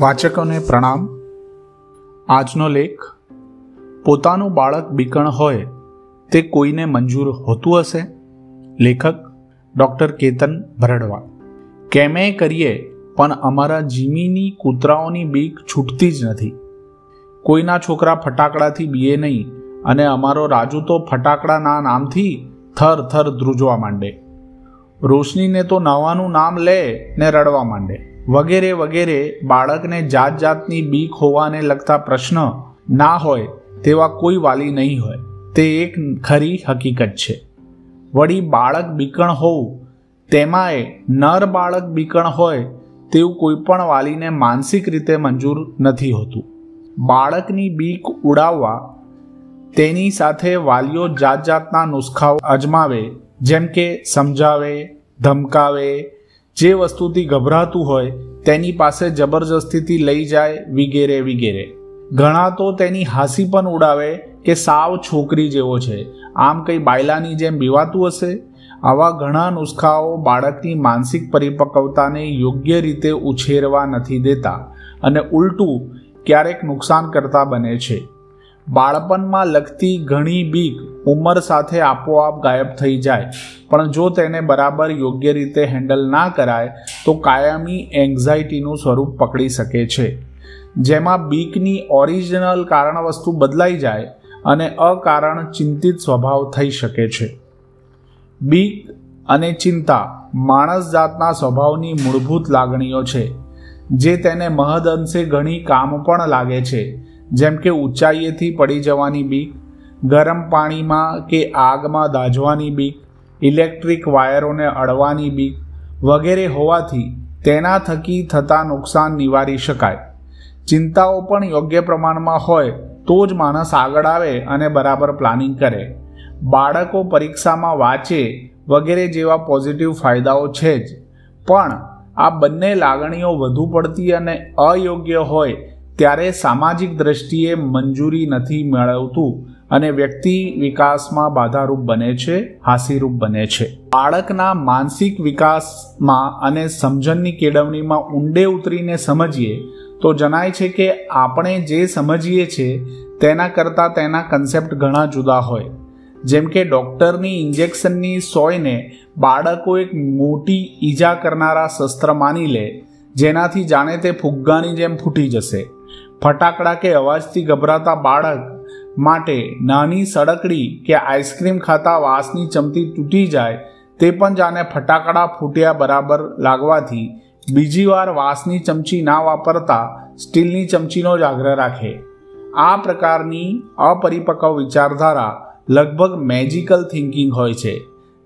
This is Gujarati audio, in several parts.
વાચકોને પ્રણામ. આજનો લેખ, પોતાનું બાળક બીકણ હોય તે કોઈને મંજૂર હોતું હશે? લેખક ડૉક્ટર કેતન ભરડવા. કેમે કરીએ પણ અમારા જીમીની કૂતરાઓની બીક છૂટતી જ નથી. કોઈના છોકરા ફટાકડાથી બીએ નહીં અને અમારો રાજુ તો ફટાકડાના નામથી થર થર ધ્રુજવા માંડે. રોશનીને તો નવાનું નામ લે ને રડવા માંડે. વગેરે વગેરે બાળકને જાત જાતની બીક હોવાને લગતા પ્રશ્ન ના હોય તેવા કોઈ વાલી નહીં હોય. તે એક ખરી હકીકત છે. વળી બાળક બીકણ હોવું, તેમાંય નર બાળક બીકણ હોય તેવું કોઈ પણ વાલીને માનસિક રીતે મંજૂર નથી હોતું. બાળકની બીક ઉડાવવા તેની સાથે વાલીઓ જાત જાતના નુસ્ખાઓ અજમાવે, જેમ કે સમજાવે, ધમકાવે જે વસ્તુથી ગભરાતું હોય, તેની પાસે જબરજસ્તીથી લઈ જાય વિગેરે વિગેરે. ઘણા તો તેની હાંસી પણ ઉડાવે કે સાવ છોકરી જેવો છે. આમ કંઈ બાયલાની જેમ બીવાતું હશે? આવા ઘણા નુસ્ખાઓ બાળકની માનસિક પરિપક્વતાને યોગ્ય રીતે ઉછેરવા નથી દેતા અને ઉલટું ક્યારેક નુકસાન કરતા બને છે. બાળપણમાં લગતી ઘણી બીક ઉંમર સાથે આપોઆપ ગાયબ થઈ જાય. પણ જો તેને બરાબર યોગ્ય રીતે હેન્ડલ ના કરાય, તો કાયમી એન્ઝાયટીનું સ્વરૂપ પકડી શકે છે. જેમાં બીકની ઓરિજિનલ કારણ વસ્તુ બદલાઈ જાય અને અકારણ ચિંતિત સ્વભાવ થઈ શકે છે. બીક અને ચિંતા માણસ જાતના સ્વભાવની મૂળભૂત લાગણીઓ છે, જે તેને મહદઅંશે ઘણી કામ પણ લાગે છે. જેમ કે ઊંચાઈએથી પડી જવાની બીક ગરમ પાણીમાં કે આગમાં દાઝવાની બીક ઇલેક્ટ્રિક વાયરોને અડવાની બીક વગેરે હોવાથી તેના થકી થતા નુકસાન નિવારી શકાય. ચિંતાઓ પણ યોગ્ય પ્રમાણમાં હોય તો જ માણસ આગળ આવે અને બરાબર પ્લાનિંગ કરે. બાળકો પરીક્ષામાં વાંચે વગેરે જેવા પોઝિટિવ ફાયદાઓ છે જ. પણ આ બંને લાગણીઓ વધુ પડતી અને અયોગ્ય હોય ત્યારે સામાજિક દ્રષ્ટિએ મંજૂરી નથી મેળવતું અને વ્યક્તિ વિકાસમાં બાધારૂપ બને છે, હાસીરૂપ બને છે. બાળકના માનસિક વિકાસમાં અને સમજણની કેળવણીમાં ઊંડે ઉતરીને સમજીએ તો જણાય છે કે આપણે જે સમજીએ છીએ તેના કરતાં તેના કન્સેપ્ટ ઘણા જુદા હોય. જેમ કે ડૉક્ટરની ઇન્જેક્શનની સોયને બાળકો એક મોટી ઈજા કરનારા શસ્ત્ર માની લે, જેનાથી જાણે તે ફુગ્ગાની જેમ ફૂટી જશે. ફટાકડા કે અવાજથી ગભરાતા બાળક માટે નાની સડકડી કે આઈસ્ક્રીમ ખાતા વાસની ચમતી તૂટી જાય તે પણ જાણે ફટાકડા ફૂટ્યા બરાબર લાગવાથી બીજી વાર વાસની ચમચી ના વાપરતા સ્ટીલની ચમચીનો જ આગ્રહ રાખે. આ પ્રકારની અપરિપક્વ વિચારધારા લગભગ મેજિકલ થિંકિંગ હોય છે,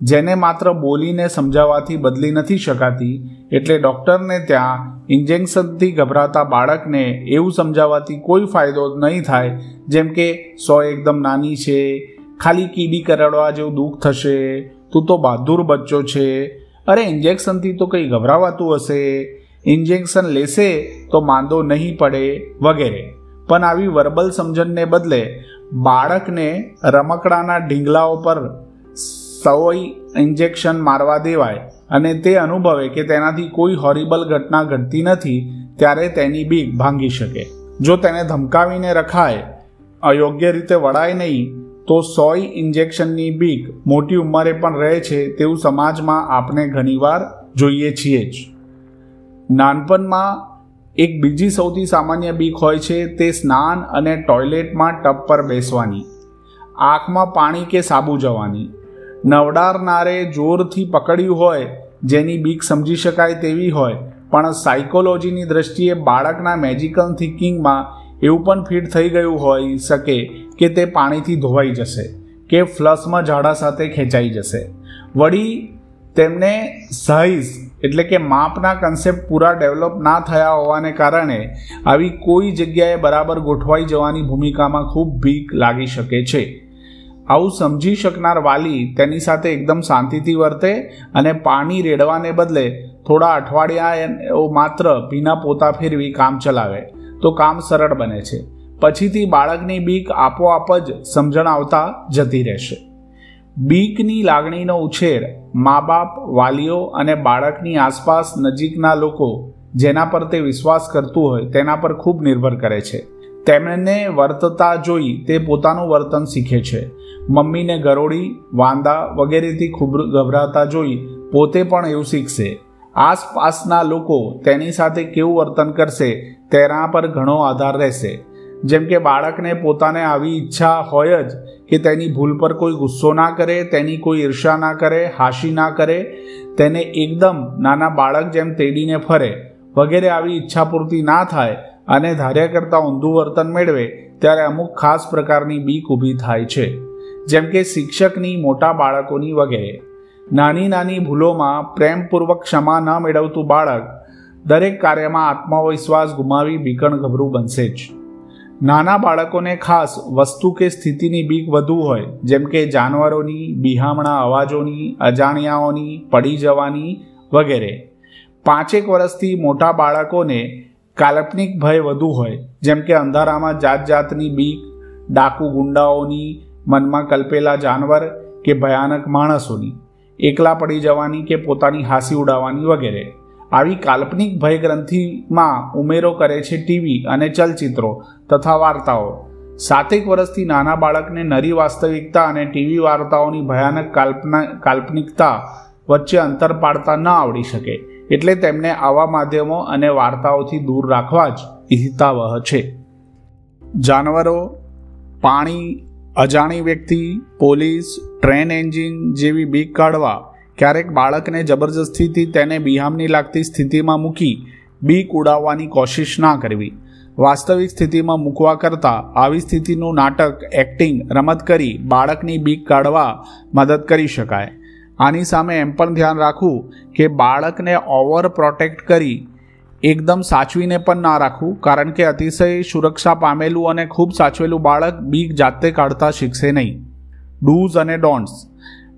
જેને માત્ર બોલીને સમજાવવાથી બદલી નથી શકાતી, એટલે ડૉક્ટરને ત્યાં ઇન્જેક્શનથી ગભરાતા બાળકને એવું સમજાવવાથી કોઈ ફાયદો નહીં થાય, જેમ કે સો એકદમ નાની છે, ખાલી કીડી કરડવા જેવું દુઃખ થશે, તું તો બહાદુર બચ્ચો છે. અરે, ઇન્જેક્શનથી તો કંઈ ગભરાવાતું હશે? ઇન્જેક્શન લેશે તો માંદો નહીં પડે, વગેરે. પણ આવી વર્બલ સમજણને બદલે બાળકને રમકડાના ઢીંગલાઓ પર સવોઈ ઇન્જેક્શન મારવા દેવાય અને તે અનુભવે કે તેનાથી કોઈ હોરિબલ ઘટના ઘટતી નથી, ત્યારે તેની બીક ભાંગી શકે. જો તેને ધમકાવીને રખાય, અયોગ્ય રીતે વળાય નહીં, તો સોય ઇન્જેક્શનની બીક મોટી ઉંમરે પણ રહે છે તેવું સમાજમાં આપણે ઘણીવાર જોઈએ છીએ જ. નાનપણમાં એક બીજી સૌથી સામાન્ય બીક હોય છે તે સ્નાન અને ટોયલેટમાં ટબ પર બેસવાની. આંખમાં પાણી કે સાબુ જવાની. નવડારનારે જોરથી પકડ્યું હોય, જેની બીક સમજી શકાય તેવી હોય, પણ સાયકોલોજીની દ્રષ્ટિએ બાળકના મેજિકલ થિંકિંગમાં એવું પણ ફિટ થઈ ગયું હોઈ શકે કે તે પાણીથી ધોવાઈ જશે કે ફ્લસમાં ઝાડા સાથે ખેંચાઈ જશે. વળી તેમને સાઇઝ એટલે કે માપના કન્સેપ્ટ પૂરા ડેવલપ ના થયા હોવાને કારણે આવી કોઈ જગ્યાએ બરાબર ગોઠવાઈ જવાની ભૂમિકામાં ખૂબ બીક લાગી શકે છે. આવું સમજી શકનાર વાલી તેની સાથે એકદમ શાંતિથી વર્તે અને પાણી રેડવાને બદલે થોડા અઠવાડિયા માત્ર ભીના પોતા ફેરવી કામ ચલાવે. તો કામ સરળ બને છે. પછીથી બાળકની બીક આપોઆપ જ સમજણ આવતા જતી રહેશે. બીકની લાગણીનો ઉછેર મા બાપ વાલીઓ અને બાળકની આસપાસ નજીકના લોકો જેના પર તે વિશ્વાસ કરતું હોય તેના પર ખૂબ નિર્ભર કરે છે. તેમને વર્તતા જોઈ તે પોતાનું વર્તન શીખે છે. મમ્મીને ગરોળી, વાંદા વગેરેથી ખૂબ ગભરાતા જોઈ પોતે પણ એવું શીખશે. આસપાસના લોકો તેની સાથે કેવું વર્તન કરશે તેના પર ઘણો આધાર રહેશે. જેમ કે બાળકને પોતાને આવી ઈચ્છા હોય જ કે તેની ભૂલ પર કોઈ ગુસ્સો ના કરે, તેની કોઈ ઈર્ષા ના કરે હાશી ના કરે, તેને એકદમ નાના બાળક જેમ તેડીને ફરે, વગેરે આવી ઈચ્છા પૂર્તિ ના થાય અને ધાર્યા કરતાં ઊંધું વર્તન મેળવે, ત્યારે અમુક ખાસ પ્રકારની બીક ઊભી થાય છે. જેમ કે શિક્ષકની મોટા બાળકોની વગેરે. નાની નાની ભૂલોમાં પ્રેમપૂર્વક ક્ષમા ન મેળવતું બાળક દરેક કાર્યમાં આત્મવિશ્વાસ ગુમાવી બીકણ ગભરું બનશે જ. નાના બાળકોને ખાસ વસ્તુ કે સ્થિતિની બીક વધુ હોય, જેમ કે જાનવરોની, બિહામણા અવાજોની, અજાણ્યાઓની, પડી જવાની વગેરે. પાંચેક વર્ષથી મોટા બાળકોને કાલ્પનિક ભય વધુ હોય, જેમ કે અંધારામાં જાત જાતની બીક, ડાકુ ગુંડાઓની મનમાં કલ્પેલા જાનવર કે ભયાનક માણસોની, એકલા પડી જવાની કે પોતાની હાંસી ઉડાવવાની વગેરે. આવી કાલ્પનિક ભય ગ્રંથિમાં ઉમેરો કરે છે ટીવી અને ચલચિત્રો તથા વાર્તાઓ. સાતેક વર્ષથી નાના બાળકને નરી વાસ્તવિકતા અને ટીવી વાર્તાઓની ભયાનક કાલ્પના, કાલ્પનિકતા વચ્ચે અંતર પાડતા ન આવડી શકે, એટલે તેમને આવા માધ્યમો અને વાર્તાઓથી દૂર રાખવા જ હિતાવહ છે. જાનવરો, પાણી અજાણી વ્યક્તિ, પોલીસ, ટ્રેન એન્જિન જેવી બીક કાઢવા ક્યારેક બાળકને જબરજસ્તીથી તેને બિહામની લાગતી સ્થિતિમાં મૂકી બીક ઉડાવવાની કોશિશ ના કરવી. વાસ્તવિક સ્થિતિમાં મૂકવા કરતાં આવી સ્થિતિનું નાટક, એક્ટિંગ, રમત કરી બાળકની બીક કાઢવા મદદ કરી શકાય. આની સામે એમ પણ ધ્યાન રાખવું કે બાળકને ઓવર પ્રોટેક્ટ કરી એકદમ સાચવીને પણ ના રાખવું, કારણ કે અતિશય સુરક્ષા પામેલું અને ખૂબ સાચવેલું બાળક બીક જાતે કાઢતા શીખશે નહીં. ડૂઝ અને ડોન્ટ્સ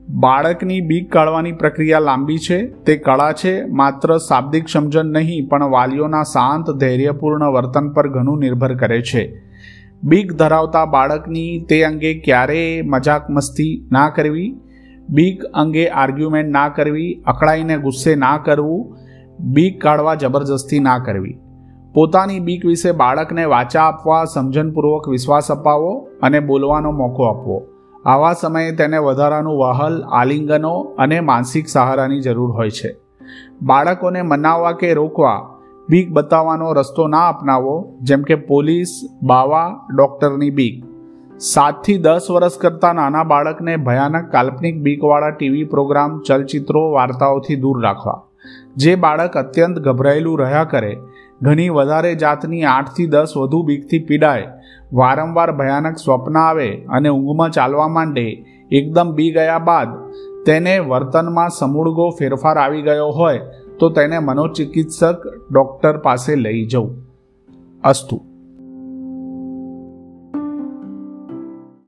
બાળકની બીક કાઢવાની પ્રક્રિયા લાંબી છે, તે કળા છે, માત્ર શાબ્દિક સમજણ નહીં, પણ વાલીઓના શાંત, ધૈર્યપૂર્ણ વર્તન પર ઘણું નિર્ભર કરે છે. બીક ધરાવતા બાળકની તે અંગે ક્યારેય મજાક મસ્તી ના કરવી, બીક અંગે આર્ગ્યુમેન્ટ ના કરવી, અકળાઈને ગુસ્સે ના કરવું બીક કાઢવા જબરજસ્તી ના કરવી. પોતાની બીક વિશે બાળકને વાચા આપવા, સમજણપૂર્વક વિશ્વાસ અપાવો અને બોલવાનો મોકો આપવો. આવા સમયે તેને વધારાનું વહલ, આલિંગનો અને માનસિક સહારાની જરૂર હોય છે. બાળકોને મનાવવા કે રોકવા, બીક બતાવવાનો રસ્તો ના અપનાવો, જેમ કે પોલીસ, બાવા, ડૉક્ટરની બીક. સાતથી દસ વર્ષ કરતાં નાના બાળકને ભયાનક કાલ્પનિક બીકવાળા ટીવી પ્રોગ્રામ, ચલચિત્રો, વાર્તાઓથી દૂર રાખવા. જે બાળક અત્યંત ગભરાયેલું રહ્યા કરે, ઘણી વધારે જાતની આઠથી દસ વધુ બીકથી પીડાય, વારંવાર ભયાનક સ્વપ્ન આવે અને ઊંઘમાં ચાલવા માંડે, એકદમ બી ગયા બાદ તેને વર્તનમાં સમૂળગો ફેરફાર આવી ગયો હોય, તો તેને મનોચિકિત્સક ડૉક્ટર પાસે લઈ જવું. અસ્તુ.